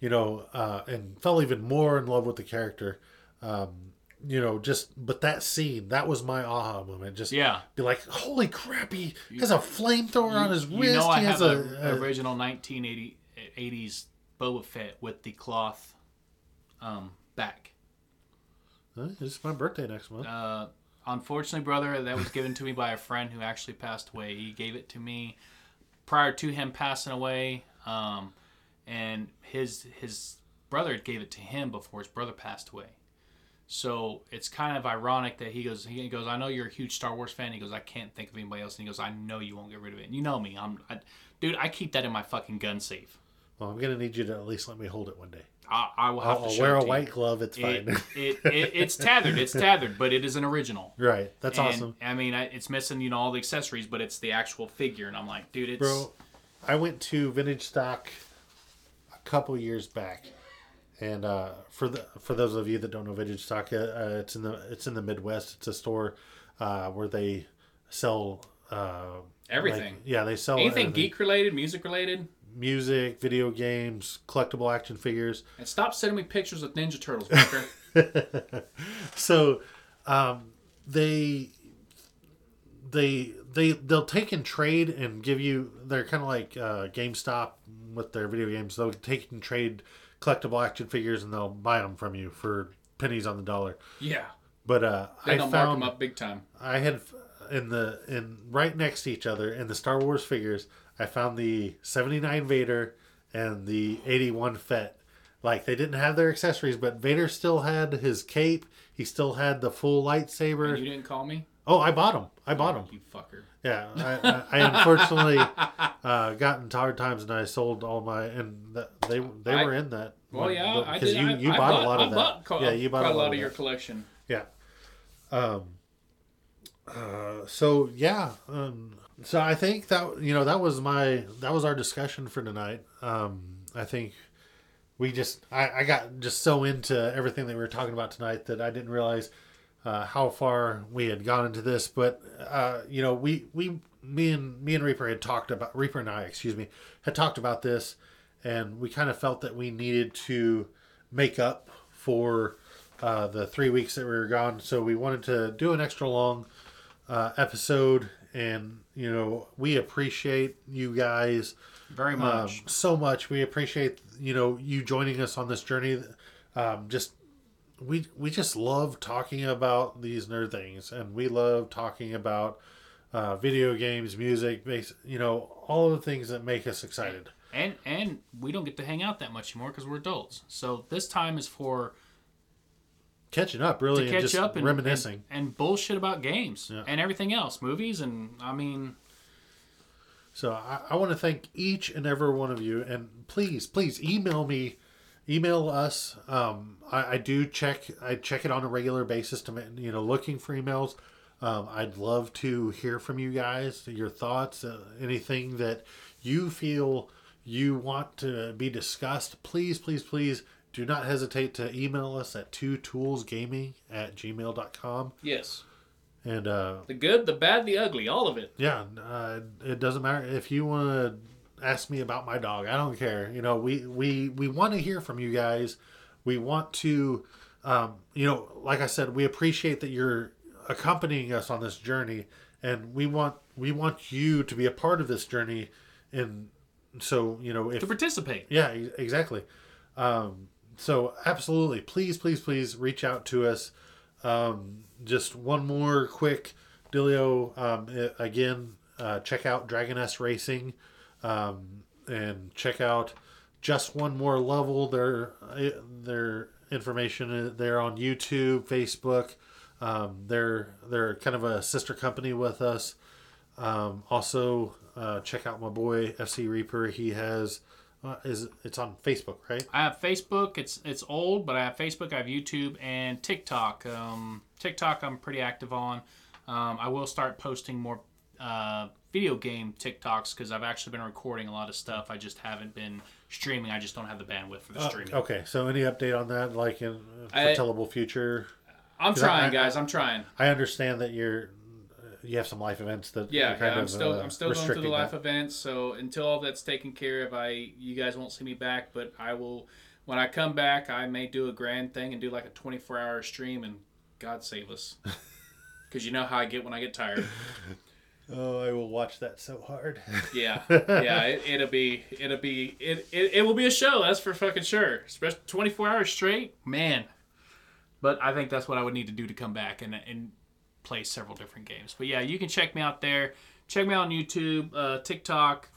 you know, uh, and fell even more in love with the character. Um, you know, just but that scene, that was my aha moment. Just Yeah. be like, holy crap, he has a flamethrower on his wrist. You know I he has have a, a, original 1980 80s Boba Fett with the cloth um, back. It's my birthday next month. Uh, unfortunately, brother, that was given to me by a friend who actually passed away. He gave it to me prior to him passing away, um, and his his brother gave it to him before his brother passed away. So it's kind of ironic that he goes. He goes. I know you're a huge Star Wars fan. He goes. I can't think of anybody else. And he goes. I know you won't get rid of it. And you know me. I'm, I, dude. I keep that in my fucking gun safe. Well, I'm gonna need you to at least let me hold it one day. I, I will have I'll, to I'll wear it a to you. white glove. It's It, fine. it, it, it's tethered. It's tethered, but it is an original. right. That's And, awesome, I mean, I, it's missing, you know, all the accessories, but it's the actual figure, and I'm like, dude, it's bro. I went to vintage stock a couple years back, and uh, for the for those of you that don't know vintage stock, uh, uh, it's in the it's in the Midwest. It's a store uh, where they sell uh, everything. like- yeah, they sell Anything everything. geek related, music related, music, video games, collectible action figures. and stop sending me pictures of Ninja Turtles, so um, they they they they'll take and trade and give you they're kind of like uh, GameStop with their video games. They'll take and trade collectible action figures and they'll buy them from you for pennies on the dollar. yeah, But uh, I don't mark them up big time. I had in the in right next to each other in the Star Wars figures. I found the seventy nine Vader and the eighty one Fett. Like they didn't have their accessories, but Vader still had his cape. He still had the full lightsaber. And you didn't call me, Oh, I bought them. I bought them. you fucker. Yeah, I, I, I unfortunately uh, got into hard times and I sold all my and that, they they I- were in that. Well, yeah, I because did. you you bought, bought a lot of that. bought yeah, you bought a lot, of your that. collection. Yeah. Um, uh, so yeah, um, so I think that you know that was my that was our discussion for tonight. Um, I think we just I, I got just so into everything that we were talking about tonight that I didn't realize uh, how far we had gone into this. But uh, you know, we we me and me and Reaper had talked about Reaper and I, excuse me, had talked about this, and we kind of felt that we needed to make up for uh, the three weeks that we were gone. So we wanted to do an extra long uh, episode, and you know, we appreciate you guys Very um, much. so much. We appreciate you know you joining us on this journey. Um, just we we just love talking about these nerd things, and we love talking about uh, video games, music, base, you know, all of the things that make us excited. and and we don't get to hang out that much anymore because we're adults. So this time is for Catching up, really, to and catch just up and reminiscing. and, and bullshit about games Yeah. and everything else, movies, and I mean, So I, I want to thank each and every one of you, and please, please email me, email us. Um, I, I do check, I check it on a regular basis to, you know, looking for emails. Um, I'd love to hear from you guys, your thoughts, uh, anything that you feel you want to be discussed. Please, please, please do not hesitate to email us at two toolsgaming at gmail.com. yes, And, uh, the good, the bad, the ugly, all of it. yeah, uh, it doesn't matter if you want to ask me about my dog. I don't care. You know, we we we want to hear from you guys. We want to, um, you know, like I said, we appreciate that you're accompanying us on this journey, and we want we want you to be a part of this journey. And so, you know, if To participate. yeah, exactly. Um, so absolutely, please, please, please reach out to us. Um, just one more quick dealio. Um, again, uh, check out Dragon S Racing, um, and check out just one more level. Their their information is there on YouTube, Facebook. Um, they're they're kind of a sister company with us. Um, also, uh, check out my boy FC Reaper. He has uh, is it's on Facebook, right? I have Facebook. It's it's old, but I have Facebook. I have YouTube and TikTok. Um, TikTok, I'm pretty active on. Um, I will start posting more uh, video game TikToks because I've actually been recording a lot of stuff. I just haven't been streaming. I just don't have the bandwidth for the streaming. Okay, so any update on that, like in uh, I- foretellable future? I'm trying, I- guys. I'm trying. I understand that you're uh, you have some life events that Yeah, kind yeah, I'm of, still uh, I'm still going through the life that. events. So until all that's taken care of, I you guys won't see me back. But I will when I come back. I may do a grand thing and do like a 24 hour stream. And God save us, because you know how I get when I get tired. Oh, I will watch that so hard. Yeah, yeah. It, it'll be it'll be it, it it will be a show. That's for fucking sure. Especially 24 hours straight, man. But I think that's what I would need to do to come back and and play several different games. But yeah, you can check me out there. Check me out on YouTube, uh, TikTok,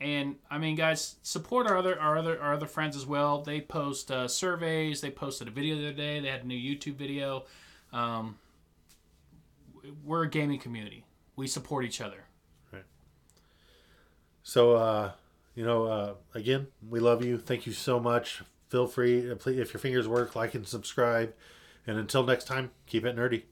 and I mean, guys, support our other our other our other friends as well. They post uh, surveys. They posted a video the other day. They had a new YouTube video. Um, we're a gaming community. We support each other. Right. So, uh, you know, uh, again, we love you. Thank you so much. Feel free, if your fingers work, like and subscribe. And until next time, keep it nerdy.